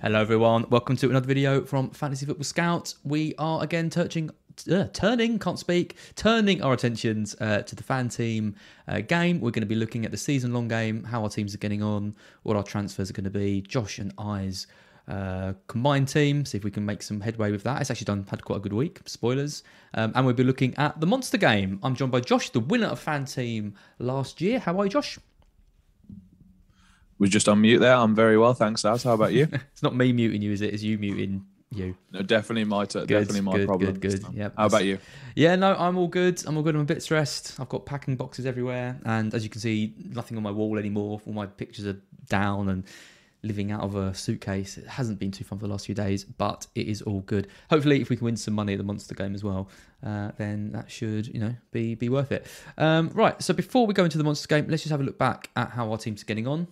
Hello, everyone. Welcome to another video from Fantasy Football Scout. We are again touching, uh, turning, can't speak, turning our attentions uh, to the fan team uh, game. We're going to be looking at the season long game, how our teams are getting on, what our transfers are going to be. Josh and I's uh, combined team, see if we can make some headway with that. It's actually done, had quite a good week, spoilers. Um, and we'll be looking at the monster game. I'm joined by Josh, the winner of fan team last year. How are you, Josh? Was just on mute there. I'm very well, thanks, Az. How about you? it's not me muting you, is it? It's you muting you. No, definitely my t- definitely my good, problem. Good, good. Yeah. How about you? Yeah, no, I'm all good. I'm all good. I'm a bit stressed. I've got packing boxes everywhere, and as you can see, nothing on my wall anymore. All my pictures are down and living out of a suitcase. It hasn't been too fun for the last few days, but it is all good. Hopefully, if we can win some money at the monster game as well, uh, then that should you know be be worth it. Um, right. So before we go into the monster game, let's just have a look back at how our teams are getting on.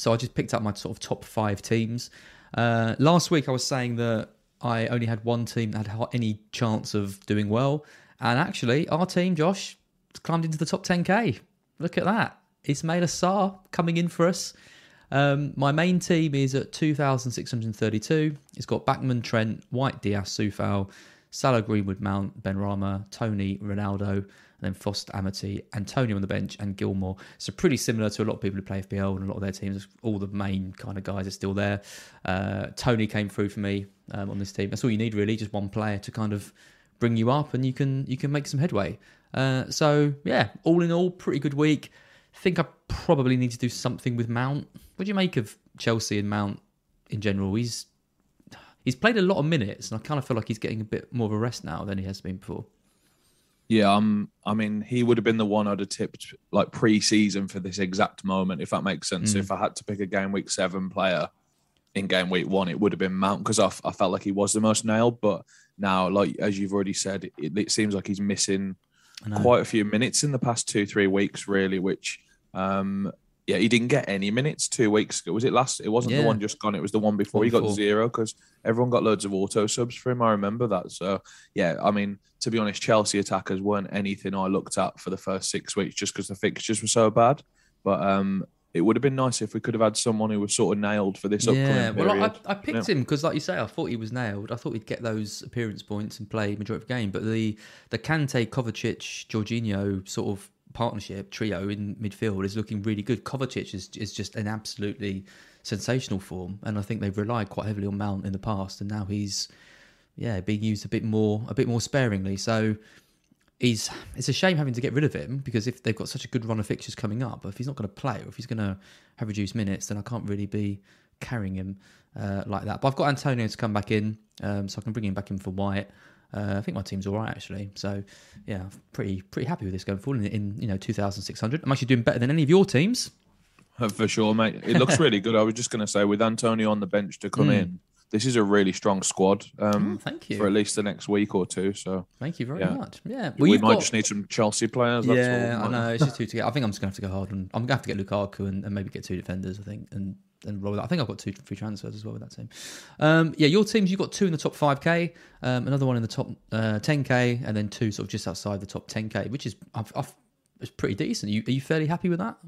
So I just picked up my sort of top five teams. Uh, last week I was saying that I only had one team that had any chance of doing well, and actually our team, Josh, climbed into the top 10k. Look at that! Ismaila Sarr coming in for us. Um, my main team is at 2,632. It's got Bachmann, Trent, White, Diaz, Coufal, Salah, Greenwood, Mount, Ben Rama, Toney, Ronaldo, and then Foster, Amity, Antonio on the bench, and Gilmour. So pretty similar to a lot of people who play FPL and a lot of their teams. All the main kind of guys are still there. Uh, Toney came through for me um, on this team. That's all you need really, just one player to kind of bring you up, and you can you can make some headway. Uh, so yeah, all in all, pretty good week. I Think I probably need to do something with Mount. What do you make of Chelsea and Mount in general? He's he's played a lot of minutes, and I kind of feel like he's getting a bit more of a rest now than he has been before. Yeah, um, I mean, he would have been the one I'd have tipped like pre-season for this exact moment, if that makes sense. Mm. If I had to pick a game week seven player in game week one, it would have been Mount because I, I felt like he was the most nailed. But now, like as you've already said, it, it seems like he's missing quite a few minutes in the past two, three weeks, really, which um, yeah, he didn't get any minutes two weeks ago. Was it last? It wasn't yeah. the one just gone. It was the one before. One he got before. zero because everyone got loads of auto subs for him. I remember that. So yeah, I mean, to be honest, Chelsea attackers weren't anything I looked at for the first six weeks just because the fixtures were so bad. But um, it would have been nice if we could have had someone who was sort of nailed for this upcoming yeah, well, period. I, I picked yeah. him because, like you say, I thought he was nailed. I thought he'd get those appearance points and play majority of the game. But the the Kante, Kovacic, Jorginho sort of partnership trio in midfield is looking really good. Kovacic is is just an absolutely sensational form, and I think they've relied quite heavily on Mount in the past, and now he's yeah being used a bit more a bit more sparingly. So he's it's a shame having to get rid of him because if they've got such a good run of fixtures coming up, if he's not going to play or if he's going to have reduced minutes, then I can't really be carrying him uh, like that. But I've got Antonio to come back in, um, so I can bring him back in for White. Uh, I think my team's all right actually. So yeah, pretty pretty happy with this going forward in, in you know 2,600. I'm actually doing better than any of your teams. Uh, for sure, mate. It looks really good. I was just going to say, with Antonio on the bench to come mm. in, this is a really strong squad. Um, oh, thank you for at least the next week or two. So thank you very yeah. much. Yeah, well, we might got... just need some Chelsea players. yeah, I know. It's just two to get. I think I'm just going to have to go hard, and I'm going to have to get Lukaku and, and maybe get two defenders. I think, and and roll that. I think I've got two free transfers as well with that team. Um, yeah, your teams, you've got two in the top 5K, um, another one in the top uh, 10K, and then two sort of just outside the top 10K, which is I've, I've, it's pretty decent. Are you, are you fairly happy with that?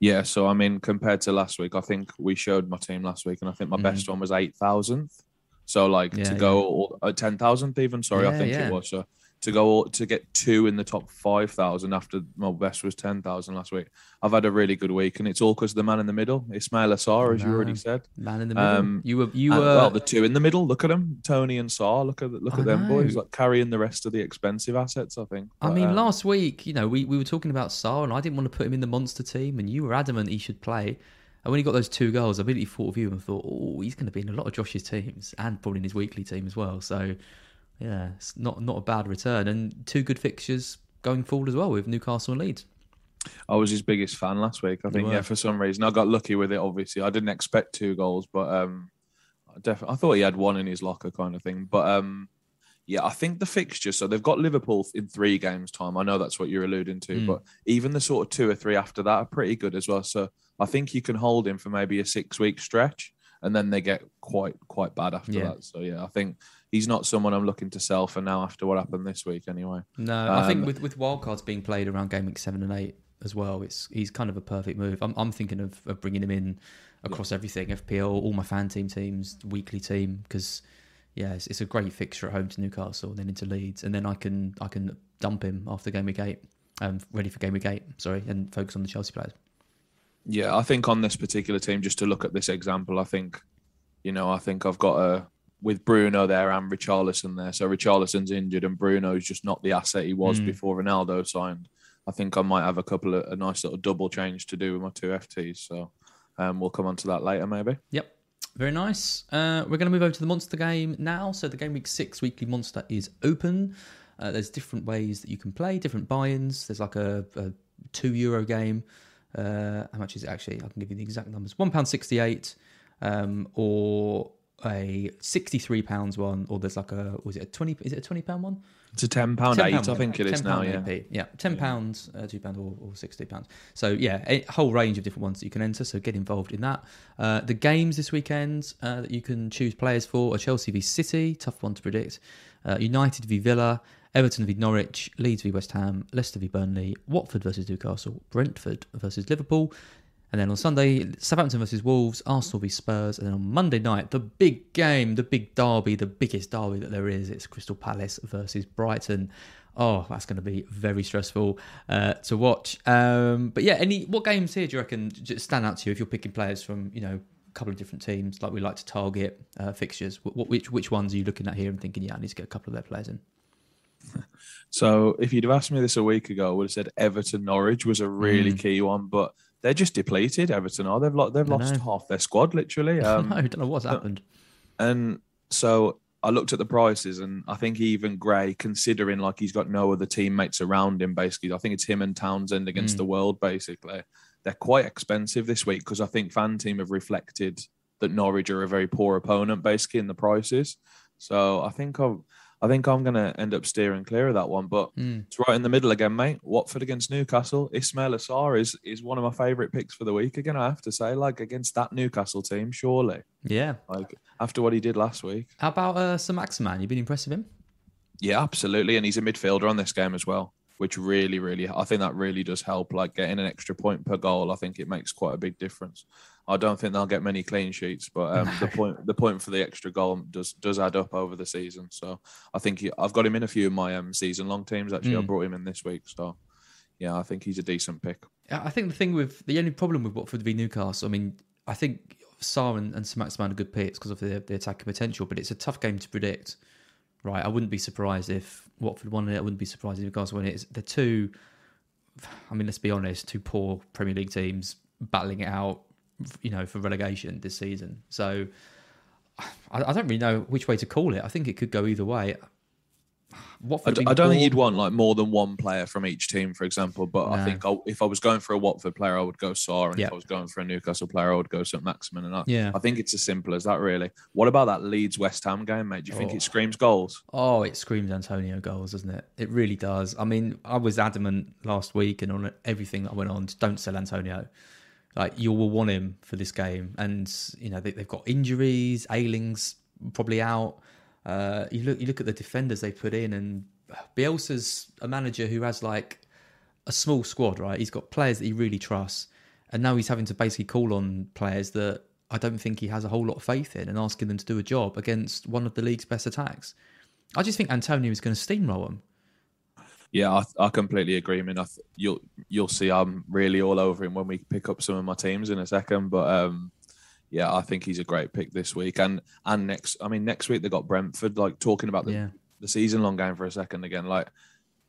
Yeah, so I mean, compared to last week, I think we showed my team last week, and I think my mm. best one was 8,000th. So, like, yeah, to go yeah. uh, 10,000th even, sorry, yeah, I think it was. So, to go to get two in the top five thousand after my best was ten thousand last week. I've had a really good week, and it's all because of the man in the middle, Ismaila Sarr, as you already said. Man in the middle. Um, you were you were well the two in the middle. Look at them, Toney and Sarr. Look at look I at them boys, like carrying the rest of the expensive assets. I think. But, I mean, um, last week, you know, we, we were talking about Sarr, and I didn't want to put him in the monster team, and you were adamant he should play. And when he got those two goals, I immediately thought of you and thought, oh, he's going to be in a lot of Josh's teams and probably in his weekly team as well. So yeah, it's not not a bad return, and two good fixtures going forward as well with Newcastle and Leeds. I was his biggest fan last week. I think, were. yeah, for some reason. I got lucky with it, obviously. I didn't expect two goals, but um, I, definitely, I thought he had one in his locker kind of thing. But um, yeah, I think the fixture, so they've got Liverpool in three games' time. I know that's what you're alluding to, Mm. but even the sort of two or three after that are pretty good as well. So I think you can hold him for maybe a six week stretch and then they get quite, quite bad after Yeah. that. So yeah, I think he's not someone I'm looking to sell for now after what happened this week anyway. No, I think Um, with with wildcards being played around game week seven and eight as well, it's he's kind of a perfect move. I'm I'm thinking of, of bringing him in across everything, FPL, all my fan team teams, weekly team, because yeah, it's, it's a great fixture at home to Newcastle, then into Leeds, and then I can I can dump him after game week eight, um, ready for game week eight, sorry, and focus on the Chelsea players. Yeah, I think on this particular team, just to look at this example, I think, you know, I think I've got a with Bruno there and Richarlison there. So Richarlison's injured and Bruno's just not the asset he was Mm. before Ronaldo signed. I think I might have a couple of a nice little double change to do with my two FTs. So um, we'll come on to that later, maybe. Yep. Very nice. Uh, we're going to move over to the monster game now. So the game week six weekly monster is open. Uh, there's different ways that you can play, different buy-ins. There's like a, a two euro game. Uh, how much is it actually? I can give you the exact numbers. One pound sixty-eight, um, or a sixty-three pounds one, or there's like a was it a twenty? Is it a twenty pound one? It's a ten pound £10 eight, I think it is now. Yeah. AP. yeah, ten pounds, uh, two pounds, or, or sixty pounds. So yeah, a whole range of different ones that you can enter. So get involved in that. Uh, the games this weekend uh, that you can choose players for are Chelsea v City, tough one to predict. Uh, United v Villa, Everton v Norwich, Leeds v West Ham, Leicester v Burnley, Watford versus Newcastle, Brentford versus Liverpool. And then on Sunday, Southampton versus Wolves, Arsenal v Spurs, and then on Monday night, the big game, the big derby, the biggest derby that there is. It's Crystal Palace versus Brighton. Oh, that's going to be very stressful uh, to watch. Um, but yeah, any what games here do you reckon stand out to you if you're picking players from you know a couple of different teams like we like to target uh, fixtures? What, which which ones are you looking at here and thinking, yeah, I need to get a couple of their players in? So if you'd have asked me this a week ago, I would have said Everton Norwich was a really Mm. key one, but they're just depleted. Everton are. They've lo- they've lost half their squad literally. Um, I don't know what's happened. And so I looked at the prices, and I think even Gray, considering like he's got no other teammates around him, basically, I think it's him and Townsend against Mm. the world, basically. They're quite expensive this week because I think fan team have reflected that Norwich are a very poor opponent, basically, in the prices. So I think I'm, I think I'm going to end up steering clear of that one. But Mm. it's right in the middle again, mate. Watford against Newcastle. Ismaila Sarr is is one of my favourite picks for the week. Again, I have to say, like against that Newcastle team, surely. Yeah. Like after what he did last week. How about uh, Saint-Maximin? You've been impressed with him? Yeah, absolutely. And he's a midfielder on this game as well, which really, really, I think that really does help. Like getting an extra point per goal, I think it makes quite a big difference. I don't think they'll get many clean sheets, but um, the point, the point for the extra goal does does add up over the season. So I think he, I've got him in a few of my um, season long teams. Actually, I Mm. brought him in this week, so yeah, I think he's a decent pick. I think the thing with the only problem with Watford v Newcastle, I mean, I think Sarr and, and Saint-Maximin are good picks because of the, the attacking potential, but it's a tough game to predict. Right, I wouldn't be surprised if Watford won it. I wouldn't be surprised if Newcastle won it. It's, they're two, I mean, let's be honest, two poor Premier League teams battling it out, you know, for relegation this season. So I, I don't really know which way to call it. I think it could go either way. I, Watford d- have I don't think you'd want like more than one player from each team, for example. But No. I think I, if I was going for a Watford player, I would go Sarr, and Yeah. if I was going for a Newcastle player, I would go St Maximin. And I, Yeah. I think it's as simple as that, really. What about that Leeds West Ham game, mate? Do you think Oh. it screams goals? Oh, it screams Antonio goals, doesn't it? It really does. I mean, I was adamant last week and on everything that went on, don't sell Antonio. Like you will want him for this game, and you know they, they've got injuries. Ayling's probably out. Uh, you look, you look at the defenders they put in, and Bielsa's a manager who has like a small squad, right? He's got players that he really trusts, and now he's having to basically call on players that I don't think he has a whole lot of faith in, and asking them to do a job against one of the league's best attacks. I just think Antonio is going to steamroll him. Yeah, I, I completely agree. I mean, I th- you'll you'll see I'm really all over him when we pick up some of my teams in a second. But um, yeah, I think he's a great pick this week and and next. I mean, next week they got Brentford. Like talking about the Yeah. the season long game for a second again. Like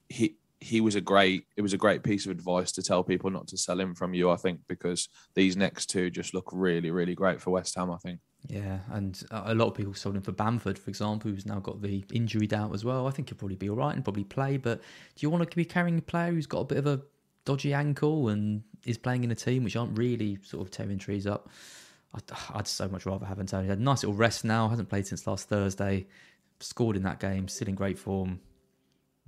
he he was a great. It was a great piece of advice to tell people not to sell him from you. I think because these next two just look really really great for West Ham. I think. Yeah, and a lot of people sold him for Bamford, for example, who's now got the injury doubt as well. I think he'll probably be all right and probably play. But do you want to be carrying a player who's got a bit of a dodgy ankle and is playing in a team which aren't really sort of tearing trees up. I'd, I'd so much rather have Antonio. He had a nice little rest now. Hasn't played since last Thursday. Scored in that game. Still in great form.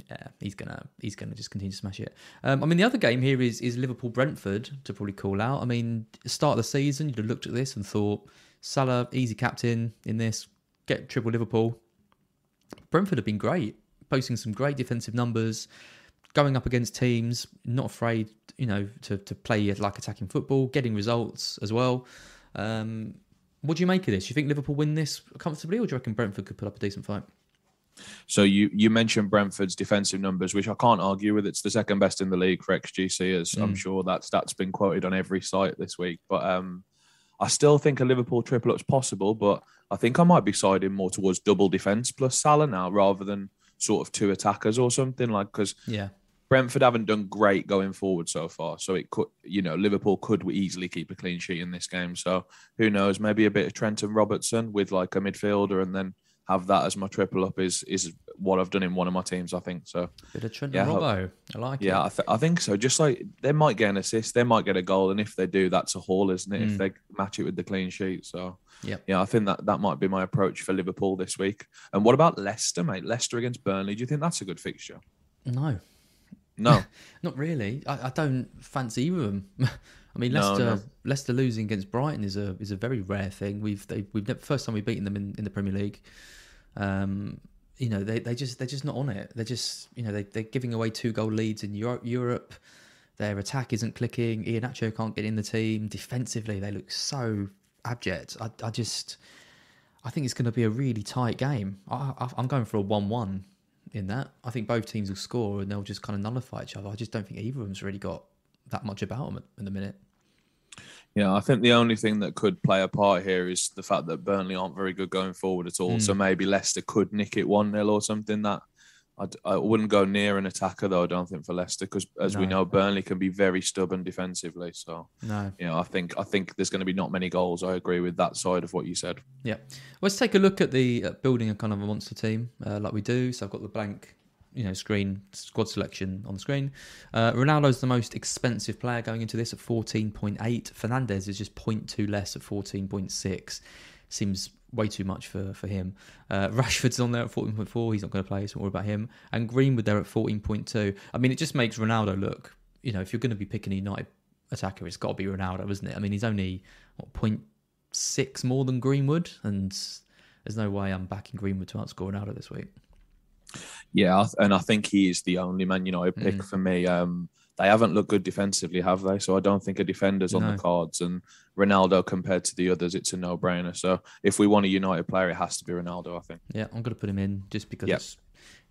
Yeah, he's gonna he's gonna just continue to smash it. Um, I mean, the other game here is is Liverpool Brentford to probably call out. I mean, start of the season, you'd have looked at this and thought Salah easy captain in this, get triple Liverpool. Brentford have been great, posting some great defensive numbers, going up against teams, not afraid, you know, to to play like attacking football, getting results as well. Um, what do you make of this? Do you think Liverpool win this comfortably, or do you reckon Brentford could put up a decent fight? So you you mentioned Brentford's defensive numbers, which I can't argue with. It's the second best in the league for XGC, as mm. I'm sure that stat's been quoted on every site this week. But um, I still think a Liverpool triple up's possible, but I think I might be siding more towards double defense plus Salah now rather than sort of two attackers or something like because yeah. Brentford haven't done great going forward so far, so it could, you know, Liverpool could easily keep a clean sheet in this game. So who knows? Maybe a bit of Trent and Robertson with like a midfielder, and then have that as my triple up is is what I've done in one of my teams. I think so. Bit of Trent yeah, Robbo. I like yeah, it. I, th- I think so. Just like they might get an assist, they might get a goal, and if they do, that's a haul, isn't it? Mm. If they match it with the clean sheet, so yeah, yeah, I think that that might be my approach for Liverpool this week. And what about Leicester, mate? Leicester against Burnley. Do you think that's a good fixture? No, no, not really. I, I, don't fancy either of them. I mean, Leicester no, no. Leicester losing against Brighton is a is a very rare thing. We've they, we've never, first time we've beaten them in, in the Premier League. Um, you know, they, they just they're just not on it. They're just you know they they're giving away two goal leads in Europe. Europe. Their attack isn't clicking. Iheanacho can't get in the team. Defensively, they look so abject. I, I just I think it's going to be a really tight game. I, I, I'm going for a one-one in that. I think both teams will score and they'll just kind of nullify each other. I just don't think either of them's really got that much about them in the minute. Yeah, I think the only thing that could play a part here is the fact that Burnley aren't very good going forward at all. Mm. So maybe Leicester could nick it 1 0 or something. That I'd, I would not go near an attacker, though, I don't think, for Leicester, because as no. we know, Burnley can be very stubborn defensively. So, no. you know, I think I think there's going to be not many goals. I agree with that side of what you said. Yeah. Let's take a look at the uh, building a kind of a monster team uh, like we do. So I've got the blank you know screen squad selection on the screen. Uh, Ronaldo's the most expensive player going into this at 14.8. Fernandes is just 0.2 less at 14.6. Seems way too much for for him. Uh, Rashford's on there at 14.4. He's not going to play, so don't worry about him. And Greenwood there at 14.2. I mean, it just makes Ronaldo look. You know, if you're going to be picking a United attacker, it's got to be Ronaldo, isn't it? I mean, he's only what, 0.6 more than Greenwood, and there's no way I'm backing Greenwood to outscore Ronaldo this week. Yeah, and I think he is the only Man United pick mm. for me. Um, they haven't looked good defensively, have they? So I don't think a defender's on the cards. And Ronaldo compared to the others, it's a no-brainer. So if we want a United player, it has to be Ronaldo. I think. Yeah, I'm going to put him in just because yep. it's,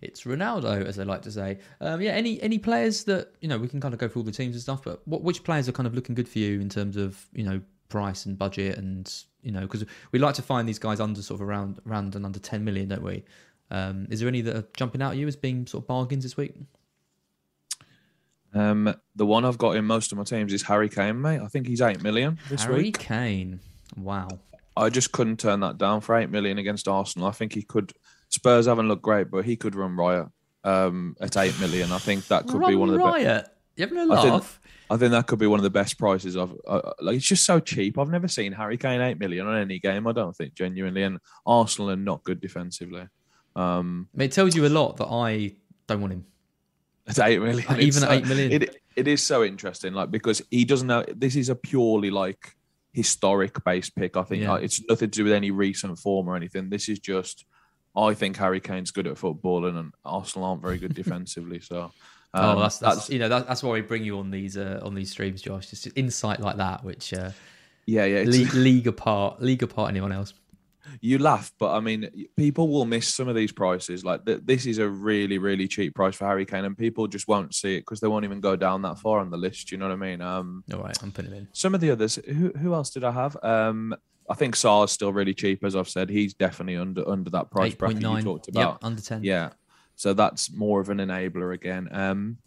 it's Ronaldo, as I like to say. Um, yeah, any any players that you know we can kind of go through all the teams and stuff, but what which players are kind of looking good for you in terms of you know price and budget and you know because we like to find these guys under sort of around around and under 10 million, don't we? Um, is there any that are jumping out at you as being sort of bargains this week? Um, the one I've got in most of my teams is Harry Kane, mate. I think he's eight million this Harry week. Harry Kane, wow. I just couldn't turn that down for eight million against Arsenal. I think he could. Spurs haven't looked great, but he could run riot um, at eight million. I think that could run be one of the riot. Be- you having a laugh? I think, that could be one of the best prices I've. Uh, like it's just so cheap. I've never seen Harry Kane eight million on any game. I don't think genuinely, and Arsenal are not good defensively. Um, it tells you a lot that I don't want him. It's eight million. Like, even at eight million, it, it is so interesting. Like because he doesn't know. This is a purely like historic based pick. I think yeah. like, it's nothing to do with any recent form or anything. This is just. I think Harry Kane's good at football, and Arsenal aren't very good defensively. So. Oh, um, oh, that's, that's, that's, you know that, that's why we bring you on these uh, on these streams, Josh. Just insight like that, which uh, yeah, yeah, league, league apart, league apart anyone else you laugh, but I mean, people will miss some of these prices. Like th- this is a really, really cheap price for Harry Kane, and people just won't see it because they won't even go down that far on the list. You know what I mean? Um, All right, I'm putting it in. Some of the others. Who who else did I have? Um, I think Sarr's still really cheap, as I've said. He's definitely under under that price 8. bracket 9. you talked about. Yep, under ten. Yeah, so that's more of an enabler again. Um,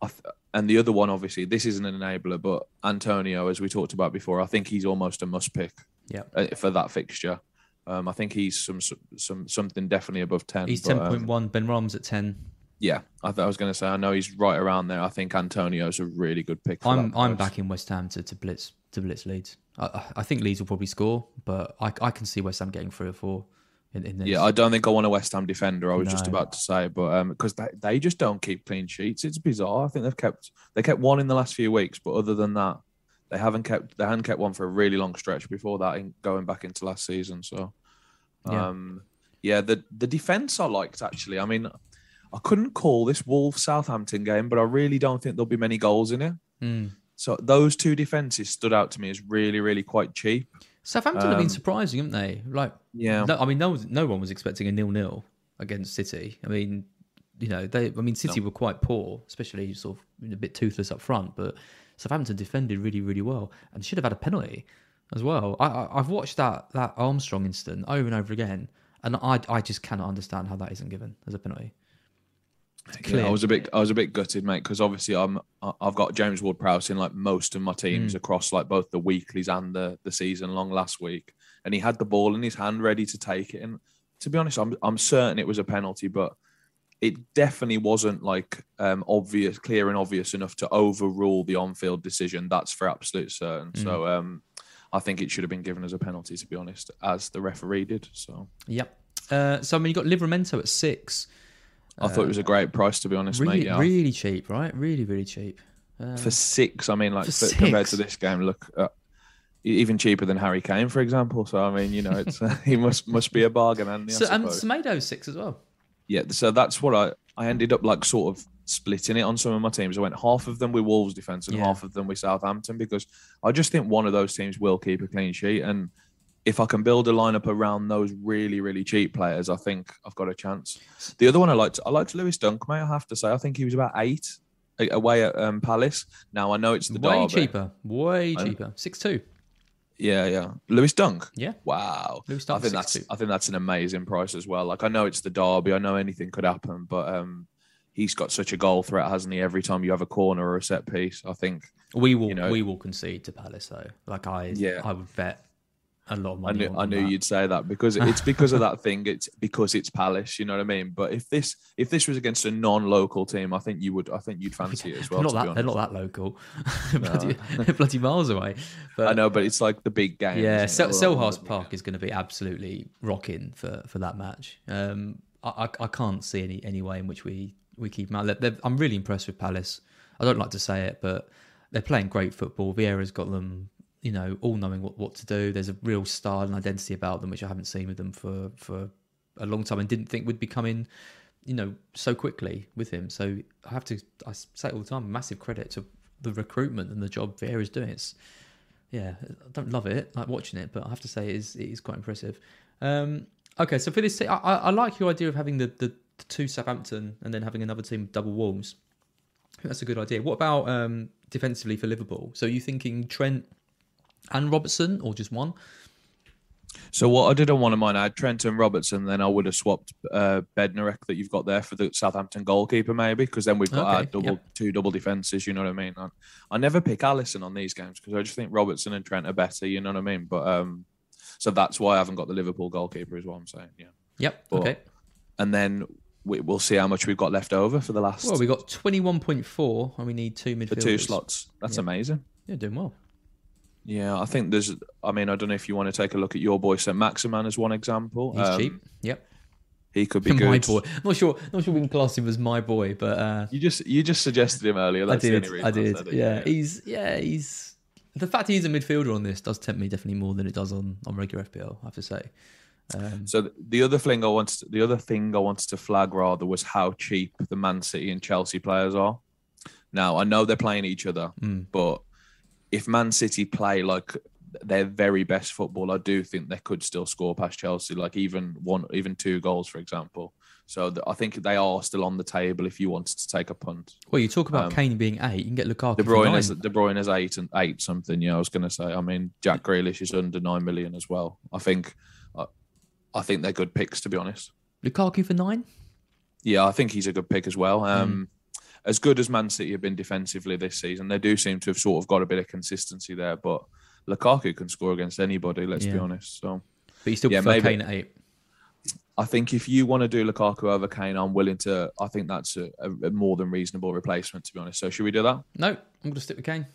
th- and the other one, obviously, this isn't an enabler, but Antonio, as we talked about before, I think he's almost a must pick. Yeah. Uh, for that fixture. Um, I think he's some some something definitely above ten. He's ten point one. um, one. Benrahma's at ten. Yeah, I, th- I was going to say I know he's right around there. I think Antonio's a really good pick. I'm I'm backing West Ham to, to blitz to blitz Leeds. I, I- think Leeds will probably score, but I, I can see West Ham getting three or four in, in this. Yeah, I don't think I want a West Ham defender. I was just about to say, but because they, they just don't keep clean sheets. It's bizarre. I think they've kept they kept one in the last few weeks, but other than that, they haven't kept they hadn't kept one for a really long stretch before that, in, going back into last season. So, Yeah. um, yeah, the the defense I liked actually. I mean, I couldn't call this Wolves Southampton game, but I really don't think there'll be many goals in it. Mm. So those two defenses stood out to me as really, really quite cheap. Southampton have been Um, surprising, haven't they? Like, Yeah. no, I mean, no, no one was expecting a nil-nil against City. I mean, you know, they. I mean, City were quite poor, especially sort of a bit toothless up front, but Southampton defended really, really well and should have had a penalty as well. I, I, I've watched that that Armstrong incident over and over again, and I, I just cannot understand how that isn't given as a penalty. Yeah. I was a bit, I was a bit gutted, mate, because obviously I'm, I've got James Ward-Prowse in like most of my teams Mm. across like both the weeklies and the the season long last week, and he had the ball in his hand ready to take it. And to be honest, I'm I'm certain it was a penalty, but it definitely wasn't like um, obvious, clear and obvious enough to overrule the on-field decision. That's for absolute certain. Mm. So um, I think it should have been given as a penalty, to be honest, as the referee did. So Yep. Uh, so I mean, you got Livramento at six. I thought it was a great price, to be honest, Really, mate. Yeah. really cheap, right? Really, really cheap. Uh, for six. I mean, like For compared to this game, look uh, even cheaper than Harry Kane, for example. So I mean, you know, it's uh, he must must be a bargain, and so, and Semedo's six as well. Yeah. So that's what I I ended up like sort of splitting it on some of my teams. I went half of them with Wolves defense and Yeah. half of them with Southampton because I just think one of those teams will keep a clean sheet and. If I can build a lineup around those really, really cheap players, I think I've got a chance. The other one I liked, I liked Lewis Dunk, mate. I have to say, I think he was about eight away at um, Palace. Now I know it's the Way derby. cheaper. Way cheaper. Six two. Yeah, yeah. Lewis Dunk. Yeah. Wow. Lewis I Dunk, think that's I think that's an amazing price as well. Like I know it's the derby, I know anything could happen, but um he's got such a goal threat, hasn't he? Every time you have a corner or a set piece, I think We will. You know- we will concede to Palace though. Like I. Yeah. I would bet a lot of I money. knew I knew you'd say that because it's because of that thing. It's because it's Palace, you know what I mean? But if this if this was against a non-local team, I think you would I think you'd fancy it as well. Not be that. They're not that local. bloody, bloody miles away. But I know, but it's like the big game. Yeah, Sel- Selhurst Park is going to be absolutely rocking for, for that match. Um, I, I I can't see any any way in which we we keep them out. They're- I'm really impressed with Palace. I don't like to say it, but they're playing great football. Vieira's got them, you know, all knowing what, what to do. There's a real style and identity about them, which I haven't seen with them for for a long time, and didn't think would be coming, you know, so quickly with him. So I have to I say all the time. Massive credit to the recruitment and the job Vieira's doing. It's yeah, I don't love it, like watching it, but I have to say it is it is quite impressive. Um, okay, so for this, I, I, like your idea of having the, the, the two Southampton and then having another team double Wolves. That's a good idea. What about um, defensively for Liverpool? So are you thinking Trent and Robertson or just one? So what I did on one of mine, I had Trent and Robertson. Then I would have swapped uh, Bednarek that you've got there for the Southampton goalkeeper, maybe, because then we've got our Okay, double yep. two double defenses. You know what I mean? I, I never pick Alisson on these games because I just think Robertson and Trent are better. You know what I mean? But um, so that's why I haven't got the Liverpool goalkeeper, is what I'm saying. Yeah, Yep. But- okay. and then we, we'll see how much we've got left over for the last Well, we got twenty one point four, and we need two midfielders. for two slots. That's Yeah. amazing. Yeah, doing well. Yeah, I think there's. I mean, I don't know if you want to take a look at your boy St. Maximin as one example. He's Um, cheap. Yep. He could be my good. boy. Not sure. Not sure we can class him as my boy, but uh, You just you just suggested him earlier. I That's the did. I did. said it. yeah, he's yeah he's the fact he's a midfielder on this does tempt me definitely more than it does on on regular FPL. I have to say. Um, So the other thing I wanted, to, the other thing I wanted to flag rather was how cheap the Man City and Chelsea players are. Now I know they're playing each other, Mm. but if Man City play like their very best football, I do think they could still score past Chelsea, like even one, even two goals, for example. So th- I think they are still on the table if you wanted to take a punt. well, you talk about Um, Kane being eight. You can get Lukaku. De Bruyne is De Bruyne is eight and eight something. Yeah, I was going to say. I mean, Jack Grealish is under nine million as well. I think, I, I think they're good picks to be honest. Lukaku for nine. Yeah, I think he's a good pick as well. Um, As good as Man City have been defensively this season, they do seem to have sort of got a bit of consistency there. But Lukaku can score against anybody. Let's be honest. So But you still Yeah, prefer maybe. Kane at eight. I think if you want to do Lukaku over Kane, I'm willing to. I think that's a, a, a more than reasonable replacement, to be honest. So should we do that? No, I'm going to stick with Kane.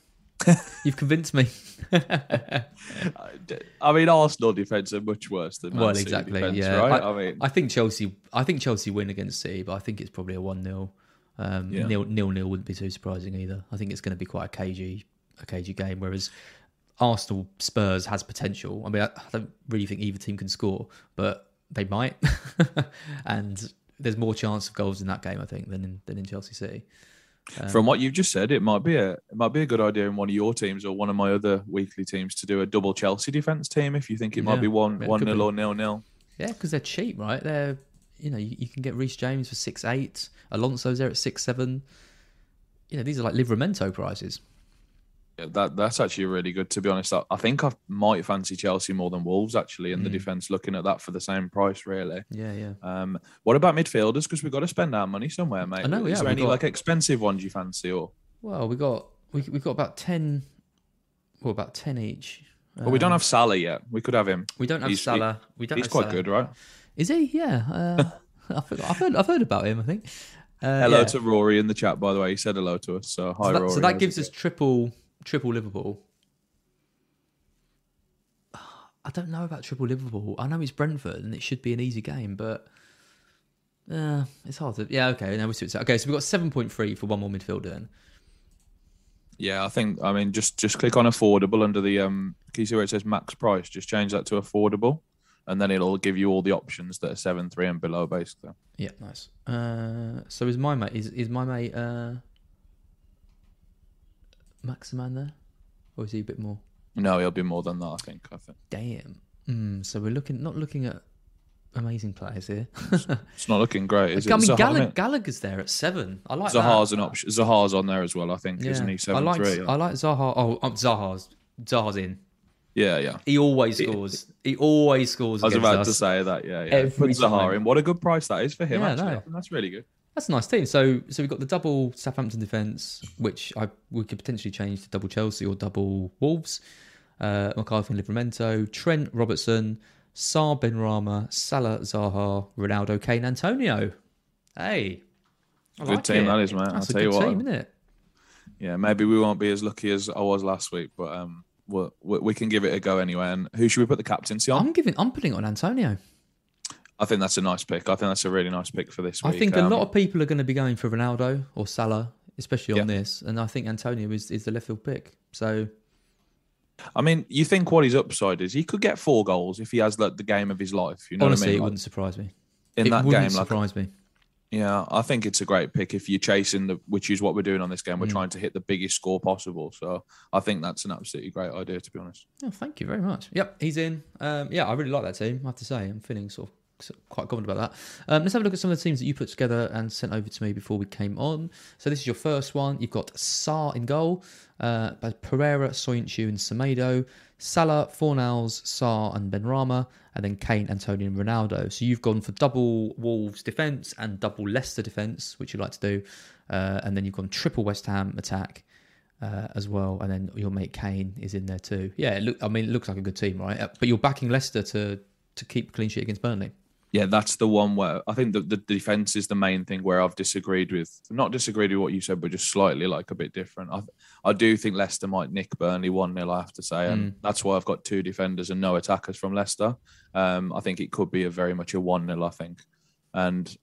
You've convinced me. I mean, Arsenal defense are much worse than Man well, City exactly. defense, yeah, right? I, I, mean, I think Chelsea. I think Chelsea win against City, but I think it's probably a one 0 um, Yeah. nil nil nil wouldn't be too surprising either. I think it's going to be quite a cagey, a cagey game. Whereas Arsenal Spurs has potential. I mean, I, I don't really think either team can score, but they might, and there's more chance of goals in that game, I think, than in than in Chelsea City. from what you've just said, it might be a it might be a good idea in one of your teams or one of my other weekly teams to do a double Chelsea defense team if you think it might Yeah. be one yeah, one nil be. or nil nil, Yeah, because they're cheap, right? They're you know you, you can get Reece James for six eight. Alonso's there at six seven. You know these are like Livramento prices. Yeah, that that's actually really good. To be honest, I, I think I might fancy Chelsea more than Wolves actually in the Mm. defense. Looking at that for the same price, really. Yeah, yeah. Um, what about midfielders? Because we've got to spend our money somewhere, mate. I know, Is yeah, there any got- like expensive ones you fancy or? Well, we got we we got about ten. Well, about ten each. Well, we don't Um, have Salah yet. We could have him. We don't have he's- Salah. We don't. He's quite Salah. good, right? Is he? Yeah. Uh, I've, I've heard. I've heard about him. I think. Uh, Hello yeah. to Rory in the chat, by the way. He said hello to us. So hi, so that, Rory. so that gives us triple triple Liverpool. I don't know about triple Liverpool. I know it's Brentford and it should be an easy game, but uh, it's hard to. Yeah, okay. Now we switch. Okay, so we've got seven point three for one more midfielder. Then. Yeah, I think. I mean, just just click on affordable under the um. Can you see where it says max price? Just change that to affordable, and then it'll give you all the options that are seven three and below, basically. Yeah, nice. Uh, so is my mate? Is is my mate? Uh, Maximin there, or is he a bit more? No, he'll be more than that. I think. I think Damn. Mm, so we're looking not looking at amazing players here. it's not looking great. Is I mean, it? Zaha- Gallagher, Gallagher's there at seven. I like Zaha's that. an option. Zaha's on there as well. I think, Yeah. isn't he? I Seven like three. I like Zaha. Oh, um, Zaha's Zaha's in. Yeah, yeah. He always scores. He always scores. I was about us. to say that. Yeah, yeah. Every Put Zaha time. What a good price that is for him. Yeah, actually, think that's really good. That's a nice team. So so we've got the double Southampton defence, which I we could potentially change to double Chelsea or double Wolves. Uh, McCarthy and Livramento, Trent Robertson, Sarr Benrahma, Salah Zaha, Ronaldo, Kane, Antonio. Hey, I Good like team it. that is, mate. That's I'll a tell good you what. team, isn't it? Yeah, maybe we won't be as lucky as I was last week, but um, we'll, we can give it a go anyway. And who should we put the captaincy on? I'm giving. I'm putting it on Antonio. I think that's a nice pick. I think that's a really nice pick for this I week. think a Um, lot of people are going to be going for Ronaldo or Salah, especially on Yeah. this, and I think Antonio is, is the left field pick. So I mean, you think what his upside is? He could get four goals if he has like the game of his life. You know honestly, what I it mean? Like, wouldn't surprise me. in it that wouldn't game, like surprise me. Yeah, I think it's a great pick if you're chasing the, which is what we're doing on this game. We're Mm. trying to hit the biggest score possible. So I think that's an absolutely great idea, to be honest. Oh, thank you very much. Yep, he's in. Um, yeah, I really like that team. I have to say, I'm feeling sort of sort of quite confident about that. Um, let's have a look at some of the teams that you put together and sent over to me before we came on. So this is your first one. You've got Sá in goal, uh, Pereira, Soyuncu, and Semedo, Salah, Fornals, Sarr, and Benrahma, and then Kane, Antonio, and Ronaldo. So you've gone for double Wolves defence and double Leicester defence, which you like to do, uh, and then you've gone triple West Ham attack uh, as well, and then your mate Kane is in there too. Yeah, look, I mean, it looks like a good team, right? Uh, But you're backing Leicester to to keep clean sheet against Burnley. Yeah, that's the one where I think the, the defense is the main thing where I've disagreed with, not disagreed with what you said, but just slightly like a bit different. I, I do think Leicester might nick Burnley 1 0, I have to say. And that's why I've got two defenders and no attackers from Leicester. Um, I think it could be a very much a 1 0, I think. And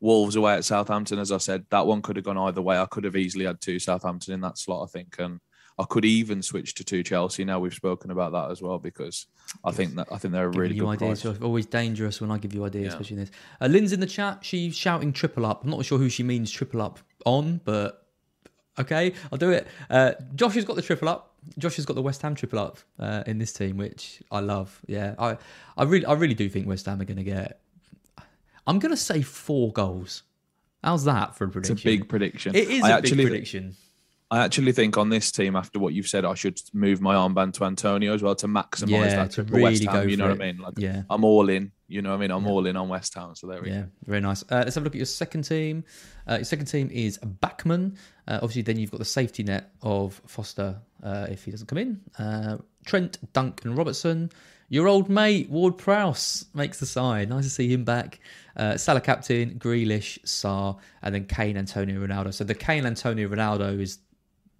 Wolves away at Southampton, as I said, that one could have gone either way. I could have easily had two Southampton in that slot, I think. And I could even switch to two Chelsea. Now we've spoken about that as well because I think that I think they're a really you good ideas. price. You're always dangerous when I give you ideas, Yeah. especially this. Uh, Lynn's in the chat. She's shouting triple up. I'm not sure who she means triple up on, but okay, I'll do it. Uh, Josh has got the triple up. Josh has got the West Ham triple up uh, in this team, which I love. Yeah, I, I really, I really do think West Ham are going to get. I'm going to say four goals. How's that for a prediction? It's a big prediction. It is I a actually, big prediction. I actually think on this team, after what you've said, I should move my armband to Antonio as well to maximise Yeah, that to triple West Ham. You know for what I mean? Like, Yeah. I'm all in. You know what I mean? I'm all in on West Ham. So there we Yeah, go. very nice. Uh, let's have a look at your second team. Uh, your second team is Bachmann. Uh, obviously, then you've got the safety net of Foster uh, if he doesn't come in. Uh, Trent, Dunk, and Robertson. Your old mate Ward Prowse makes the side. Nice to see him back. Uh, Salah captain, Grealish, Sarr, and then Kane, Antonio, Ronaldo. So the Kane, Antonio, Ronaldo is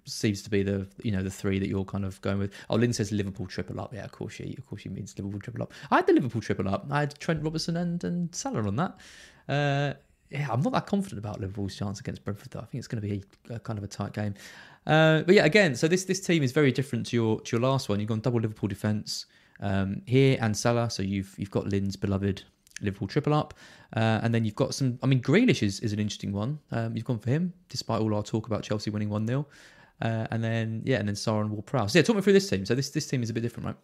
seems to be the you know the three that you're kind of going with. Oh, Lynn says Liverpool triple up. Yeah, of course she of course she means Liverpool triple up. I had the Liverpool triple up. I had Trent Robertson and and Salah on that. Uh, yeah, I'm not that confident about Liverpool's chance against Brentford. Though I think it's going to be a, a kind of a tight game. Uh, but yeah, again, so this this team is very different to your to your last one. You've gone double Liverpool defence um, here and Salah. So you've you've got Lynn's beloved Liverpool triple up, uh, and then you've got some. I mean, Grealish is, is an interesting one. Um, you've gone for him, despite all our talk about Chelsea winning one 0 uh, and then yeah, and then Sarr and Ward-Prowse. So yeah, talk me through this team. So this this team is a bit different, right?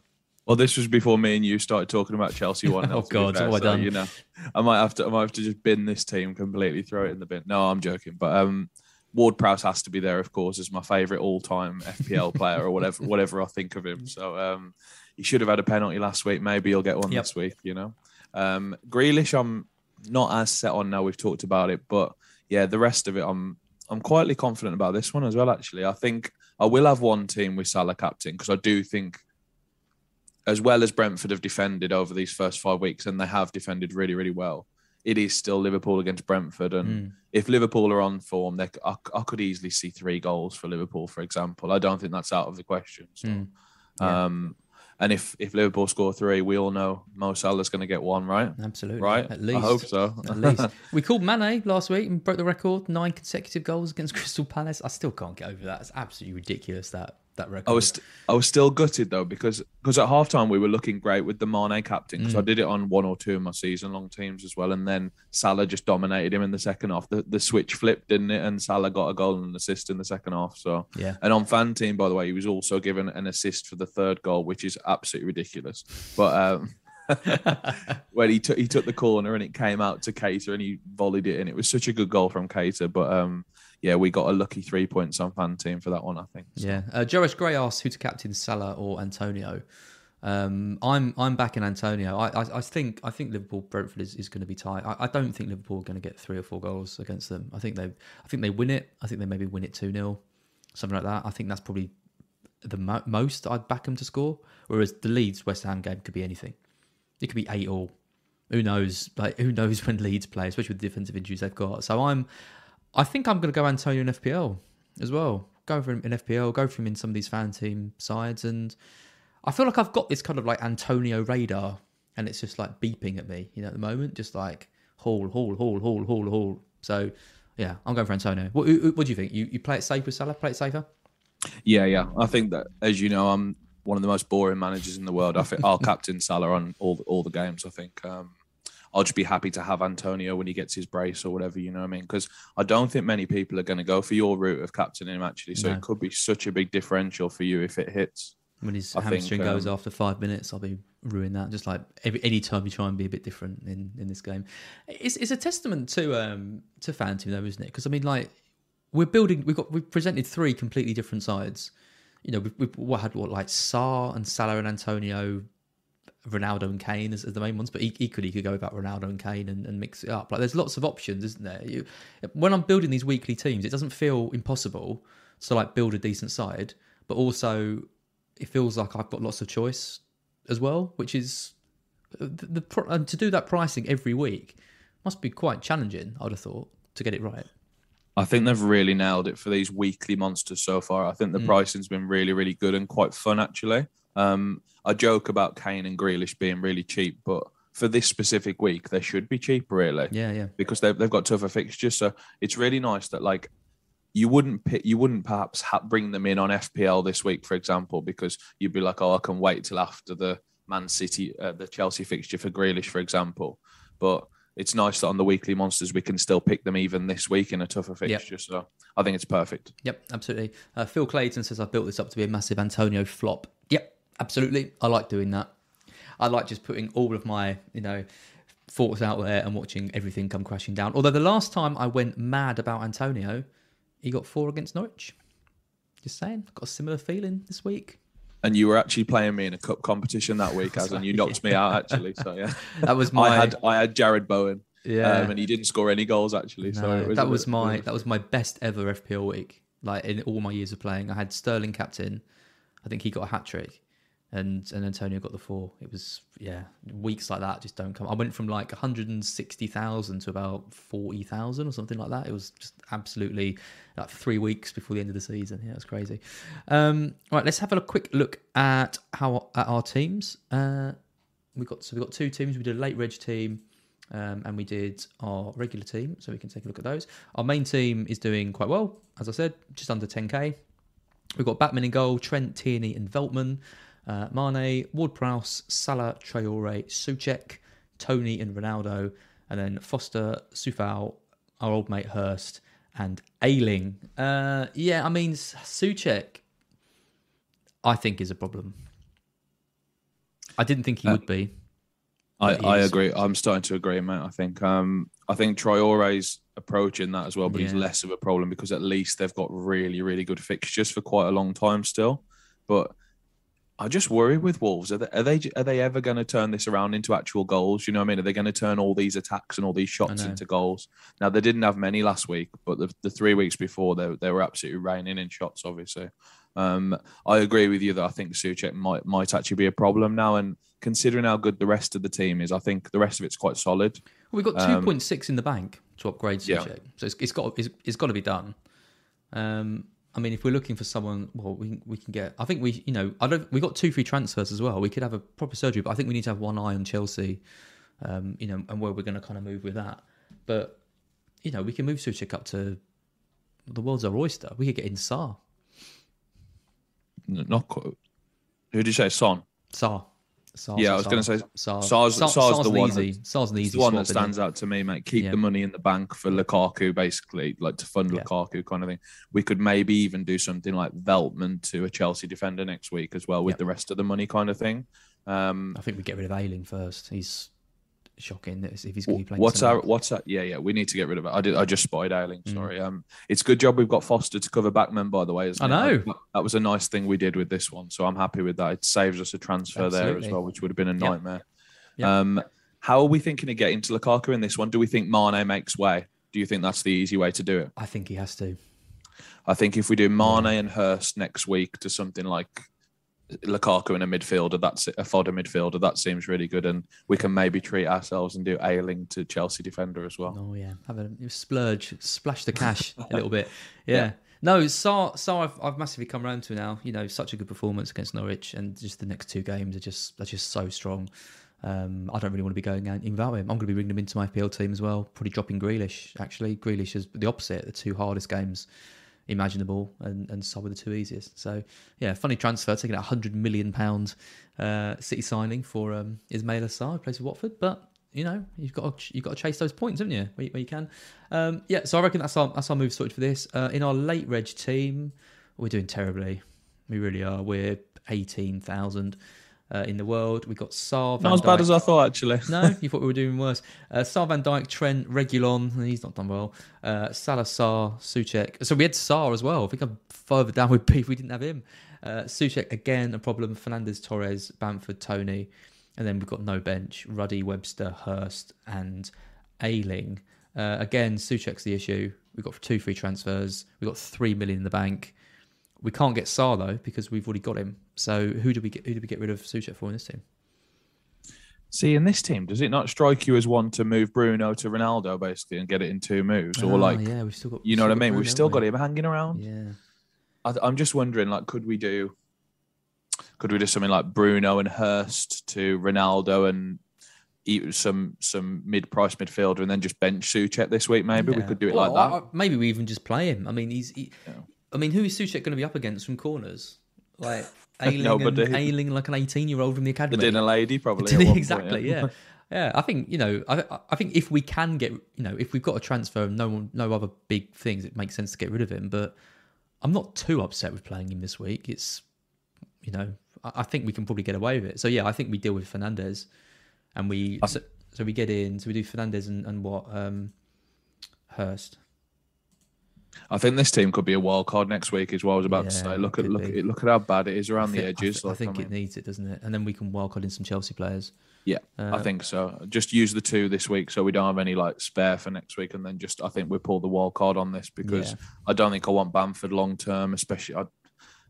Well, this was before me and you started talking about Chelsea one. oh God, what have I done? You know, I might have to. I might have to just bin this team completely, throw it in the bin. No, I'm joking. But um, Ward Prowse has to be there, of course, as my favourite all-time FPL player or whatever, whatever I think of him. So um, he should have had a penalty last week. Maybe he'll get one yep. this week. You know, um, Grealish, I'm not as set on now. We've talked about it, but yeah, the rest of it, I'm I'm quietly confident about this one as well. Actually, I think I will have one team with Salah captain because I do think, as well as Brentford have defended over these first five weeks, and they have defended really, really well. It is still Liverpool against Brentford, and mm. if Liverpool are on form, they, I, I, could easily see three goals for Liverpool, for example. I don't think that's out of the question. So, mm. yeah. um, and if if Liverpool score three, we all know Mo Salah's going to get one, right? Absolutely, right. At least, I hope so. At least we called Mane last week and broke the record, nine consecutive goals against Crystal Palace. I still can't get over that. It's absolutely ridiculous that that record. I was st- I was still gutted though because because at halftime we were looking great with the Mane captain because mm. I did it on one or two of my season long teams as well, and then Salah just dominated him in the second half. The the switch flipped, didn't it? And Salah got a goal and an assist in the second half. So yeah. And on fan team, by the way, he was also given an assist for the third goal, which is absolutely ridiculous. But um, when he took he took the corner and it came out to Keita and he volleyed it and it was such a good goal from Keita. But um, yeah, we got a lucky three points on fan team for that one, I think. So. Yeah, uh, Joris Gray asks who to captain Salah or Antonio. Um, I'm I'm back in Antonio. I, I, I think I think Liverpool Brentford is, is going to be tight. I, I don't think Liverpool are going to get three or four goals against them. I think they I think they win it. I think they maybe win it two 0 something like that. I think that's probably the mo- most I'd back them to score. Whereas the Leeds West Ham game could be anything. It could be eight all. Who knows? Like who knows when Leeds play, especially with the defensive injuries they've got. So I'm I think I'm going to go Antonio in FPL as well. Go for him in FPL, go for him in some of these fan team sides. And I feel like I've got this kind of like Antonio radar and it's just like beeping at me, you know, at the moment, just like haul, haul, haul, haul, haul, haul. So yeah, I'm going for Antonio. What, what do you think? You, you play it safe with Salah? Play it safer? Yeah, yeah. I think that, as you know, I'm one of the most boring managers in the world. I think I'll captain Salah on all all the games. I think um, I'll just be happy to have Antonio when he gets his brace or whatever, you know what I mean? Because I don't think many people are going to go for your route of captaining him actually. So no. it could be such a big differential for you if it hits. When his I hamstring think, goes um, after five minutes, I'll be ruining that. Just like every any time you try and be a bit different in, in this game, it's it's a testament to um to FanTeam though, isn't it? Because I mean, like we're building, we've got we've presented three completely different sides. You know, we've, we've had what like Sarr and Salah and Antonio Ronaldo and Kane as, as, the main ones, but equally you could go about Ronaldo and Kane and, and, mix it up. Like there's lots of options, isn't there? You, when I'm building these weekly teams, it doesn't feel impossible to like build a decent side, but also it feels like I've got lots of choice as well, which is the, the and to do that pricing every week must be quite challenging. I'd have thought to get it right. I think they've really nailed it for these weekly monsters so far. I think the mm. pricing's been really, really good and quite fun actually. Um, I joke about Kane and Grealish being really cheap, but for this specific week, they should be cheap, really. Yeah, yeah. Because they've they've got tougher fixtures, so it's really nice that like you wouldn't pick, you wouldn't perhaps ha- bring them in on FPL this week, for example, because you'd be like, oh, I can wait till after the Man City, uh, the Chelsea fixture for Grealish, for example. But it's nice that on the weekly monsters we can still pick them even this week in a tougher fixture. Yep. So I think it's perfect. Yep, absolutely. Uh, Phil Clayton says I built this up to be a massive Antonio flop. Yep, Absolutely, I like doing that. I like just putting all of my, you know, thoughts out there and watching everything come crashing down. Although the last time I went mad about Antonio, he got four against Norwich. Just saying, got a similar feeling this week. And you were actually playing me in a cup competition that week, as and you knocked yeah. me out actually. So yeah, that was my. I had I had Jarrod Bowen. Yeah, um, and he didn't score any goals actually. No, so was that was bit, my that was my best ever FPL week. Like in all my years of playing, I had Sterling captain. I think he got a hat trick and and Antonio got the four. It was yeah, weeks like that just don't come. I went from like 160,000 to about 40,000 or something like that. It was just absolutely like three weeks before the end of the season. Yeah, it was crazy. Um, right, let's have a quick look at how at our teams. Uh, we got so we got two teams. We did a late reg team. Um, and we did our regular team, so we can take a look at those. Our main team is doing quite well, as I said, just under 10k. We've got Batman in goal, Trent, Tierney, and Veltman. Uh, Mane, Ward Prowse, Salah, Traore, Soucek, Toney, and Ronaldo. And then Foster, Coufal, our old mate Hurst, and Ayling. Uh, yeah, I mean, Soucek, I think, is a problem. I didn't think he uh, would be. I, I agree. I'm starting to agree, mate. I think um, I think Traore's approaching that as well, but yeah. he's less of a problem because at least they've got really, really good fixtures for quite a long time still. But I just worry with Wolves. Are they are they, are they ever going to turn this around into actual goals? You know what I mean? Are they going to turn all these attacks and all these shots into goals? Now they didn't have many last week, but the, the three weeks before they they were absolutely raining in shots. Obviously, um, I agree with you that I think Soucek might might actually be a problem now. And considering how good the rest of the team is, I think the rest of it's quite solid. Well, we've got two point um, six in the bank to upgrade Soucek, yeah. so it's, it's got it's, it's got to be done. Um, I mean, if we're looking for someone, well, we we can get. I think we, you know, I don't. We got two free transfers as well. We could have a proper surgery, but I think we need to have one eye on Chelsea, um, you know, and where we're going to kind of move with that. But you know, we can move Soucek up to the world's our oyster. We could get in Sarr. Not quite. Who did you say? Son. Sarr yeah, I was going to say Sarr's. Sarr's, Sarr's, Sarr's the one. Easy. Sarr's the, easy the one that stands out to me, mate. Keep yeah. the money in the bank for Lukaku, basically, like to fund yeah. Lukaku, kind of thing. We could maybe even do something like Veltman to a Chelsea defender next week as well, with the rest of the money, kind of thing. Um, I think we get rid of Ayling first. He's shocking that if he's going to be playing. What's our what's that? Yeah, yeah, we need to get rid of it. I did. I just spied Ayling. Mm. Sorry. Mm. Um, it's good job we've got Foster to cover Bachmann. By the way, I know that, that was a nice thing we did with this one. So I'm happy with that. It saves us a transfer Absolutely. there as well, which would have been a nightmare. Yep. Yep. Um, how are we thinking of getting to Lukaku in this one? Do we think Mane makes way? Do you think that's the easy way to do it? I think he has to. I think if we do Mane and Hurst next week to something like Lukaku in a midfielder, that's a fodder midfielder. That seems really good, and we can maybe treat ourselves and do Ayling to Chelsea defender as well. Oh yeah, have a splurge, splash the cash a little bit. Yeah. yeah. No, Sarr I've, I've, massively come around to now. You know, such a good performance against Norwich, and just the next two games are just are just so strong. Um, I don't really want to be going out without him. I'm going to be bringing him into my FPL team as well. Probably dropping Grealish. Actually, Grealish is the opposite. The two hardest games imaginable and, and were the two easiest. So yeah, funny transfer, taking a hundred million pound uh, City signing for um, Ismaila Sarr, who plays for Watford, but you know you've got to, you've got to chase those points, haven't you? Where, where you can. Um, yeah, so I reckon that's our that's our move sorted for this. Uh, in our late reg team, we're doing terribly. We really are. We're eighteen thousand uh, in the world. We've got Sarr. Not as bad as I thought, actually. no, you thought we were doing worse. Uh, Sarr Van Dijk, Trent, Reguilon. He's not done well. Uh, Salah, Sarr, Soucek. So we had Sarr as well. I think I'm further down with beef. We didn't have him. Uh, Soucek again a problem. Fernandes, Torres, Bamford, Toney, and then we've got no bench. Ruddy, Webster, Hurst, and Ayling. Uh, again, Soucek's the issue. We've got two free transfers. We've got three million in the bank. We can't get Sarr though because we've already got him. So who do we get? Who do we get rid of Soucek for in this team? See, in this team, does it not strike you as one to move Bruno to Ronaldo basically and get it in two moves, or oh, like, yeah, we've still got, you know what I mean? Bruno, we've still got him hanging around. Yeah, I, am just wondering, like, could we do, could we do something like Bruno and Hurst to Ronaldo and eat some some mid price midfielder and then just bench Soucek this week? Maybe yeah. we could do it well, like that. I, maybe we even just play him. I mean, he's. He, yeah. I mean, who is Soucek going to be up against from corners? Like Ayling, and, Ayling like an eighteen-year-old from the academy. The dinner lady, probably. exactly, point, yeah. yeah. yeah. I think you know. I, I think if we can get, you know, if we've got a transfer and no one, no other big things, it makes sense to get rid of him. But I'm not too upset with playing him this week. It's, you know, I, I think we can probably get away with it. So yeah, I think we deal with Fernandes, and we so, so we get in. So we do Fernandes and, and what um, Hurst. I think this team could be a wild card next week, is what I was about yeah, to say. Look at look at look at how bad it is around think, the edges. I, th- like, I think I mean. it needs it, doesn't it? And then we can wild card in some Chelsea players. Yeah, uh, I think so. Just use the two this week, so we don't have any like spare for next week, and then just I think we pull the wild card on this because yeah. I don't think I want Bamford long term, especially. I,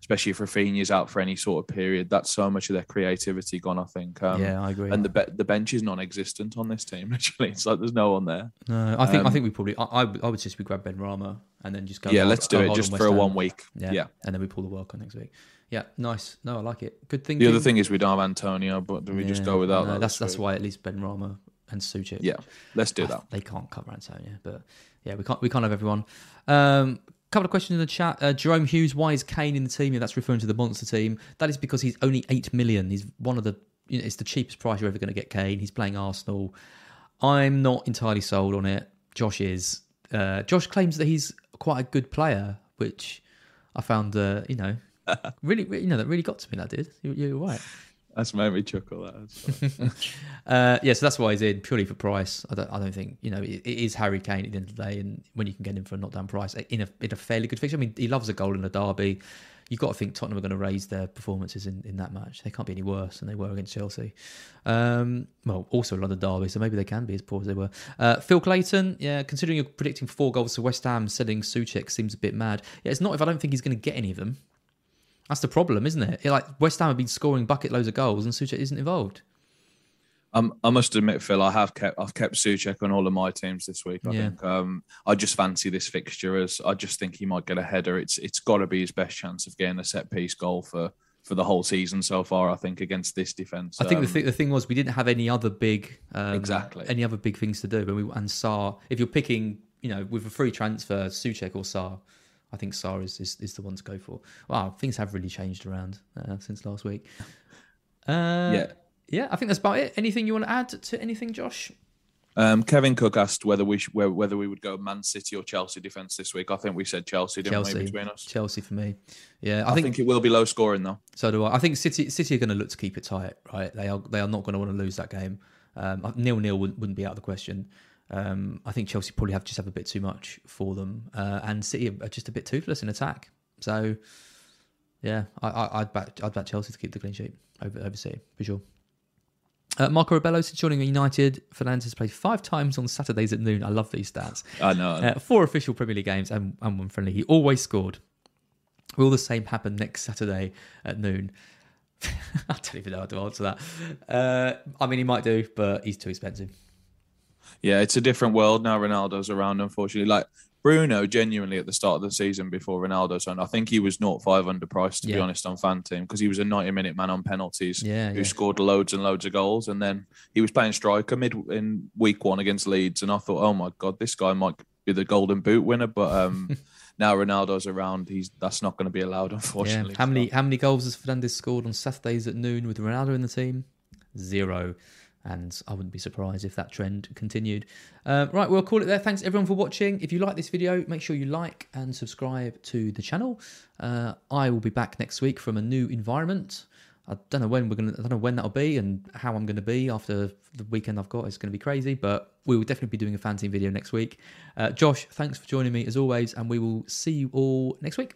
especially if Raphinha's out for any sort of period. That's so much of their creativity gone. I think. Um, yeah, I agree. And the be- the bench is non-existent on this team. Literally, it's like there's no one there. no, I think I um, think we probably I, I, would- I just we grab Benrahma and then just go. yeah, hard- let's do it just on for a one week. Yeah. Yeah. and then we pull the work on next week. Yeah, nice. No, I like it. Good thing. The other thing is we don't have Antonio, but do we just go without that? That's that's why at least Benrahma and Soucek. Yeah, let's do I- that. They can't cover Antonio, but yeah, we can't we can't have everyone. Um, couple of questions in the chat. Uh, Jerome Hughes, why is Kane in the team? That's referring to the monster team. That is because he's only eight million. He's one of the. You know, it's the cheapest price you're ever going to get. Kane. He's playing Arsenal. I'm not entirely sold on it. Josh is. Uh, Josh claims that he's quite a good player, which I found, uh, you know, really, really, you know, that really got to me. That did. You, you're right. That's made me chuckle. That. Uh, yeah, so that's why he's in purely for price. I don't, I don't think you know it, it is Harry Kane at the end of the day, and when you can get him for a knockdown price in a in a fairly good fixture. I mean, he loves a goal in a derby. You've got to think Tottenham are going to raise their performances in, in that match. They can't be any worse than they were against Chelsea. Um, well, also a London derby, so maybe they can be as poor as they were. Uh, Phil Clayton, yeah, considering you're predicting four goals to West Ham, selling Soucek seems a bit mad. Yeah, it's not if I don't think he's going to get any of them. That's the problem, isn't it? Like West Ham have been scoring bucket loads of goals, and Soucek isn't involved. Um, I must admit, Phil, I have kept I've kept Soucek on all of my teams this week. I Yeah. think um, I just fancy this fixture as I just think he might get a header. It's it's got to be his best chance of getting a set piece goal for for the whole season so far. I think against this defense. I think the, Um, th- the thing was we didn't have any other big um, Exactly. any other big things to do. When we and Sarr, if you're picking, you know, with a free transfer, Soucek or Sarr, I think Sarr is, is, is the one to go for. Wow, things have really changed around uh, since last week. Uh, Yeah. yeah, I think that's about it. Anything you want to add to anything, Josh? Um, Kevin Cook asked whether we whether we would go Man City or Chelsea defense this week. I think we said Chelsea, didn't Chelsea, we? Between us, Chelsea for me. Yeah, I, I, think, think, it will be low scoring though. so. Do I? I think City City are going to look to keep it tight. Right, they are they are not going to want to lose that game. Um, nil nil wouldn't, wouldn't be out of the question. Um, I think Chelsea probably have just have a bit too much for them, uh, and City are just a bit toothless in attack. So, yeah, I, I, I'd back I'd back Chelsea to keep the clean sheet over over City for sure. Uh, Marco Rebello since joining United, Fernandes played five times on Saturdays at noon. I love these stats. I know. Uh, four official Premier League games and, and one friendly. He always scored. Will the same happen next Saturday at noon? I don't even know how to answer that. Uh, I mean, he might do, but he's too expensive. Yeah, it's a different world now. Ronaldo's around, unfortunately. Like Bruno, genuinely at the start of the season before Ronaldo signed, I think he was not five underpriced to be honest on FanTeam because he was a ninety-minute man on penalties. Yeah, who yeah. scored loads and loads of goals, and then he was playing striker mid in week one against Leeds, and I thought, oh my god, this guy might be the Golden Boot winner, but um, now Ronaldo's around, he's that's not going to be allowed, Yeah. unfortunately. How many how many goals has Fernandes scored on Saturdays at noon with Ronaldo in the team? Zero. And I wouldn't be surprised if that trend continued. Uh, right, we'll call it there. Thanks everyone for watching. If you like this video, make sure you like and subscribe to the channel. Uh, I will be back next week from a new environment. I don't know when we're gonna. I don't know when that'll be and how I'm to be after the weekend I've got. It's to be crazy, but we will definitely be doing a FanTeam video next week. Uh, Josh, thanks for joining me as always, and we will see you all next week.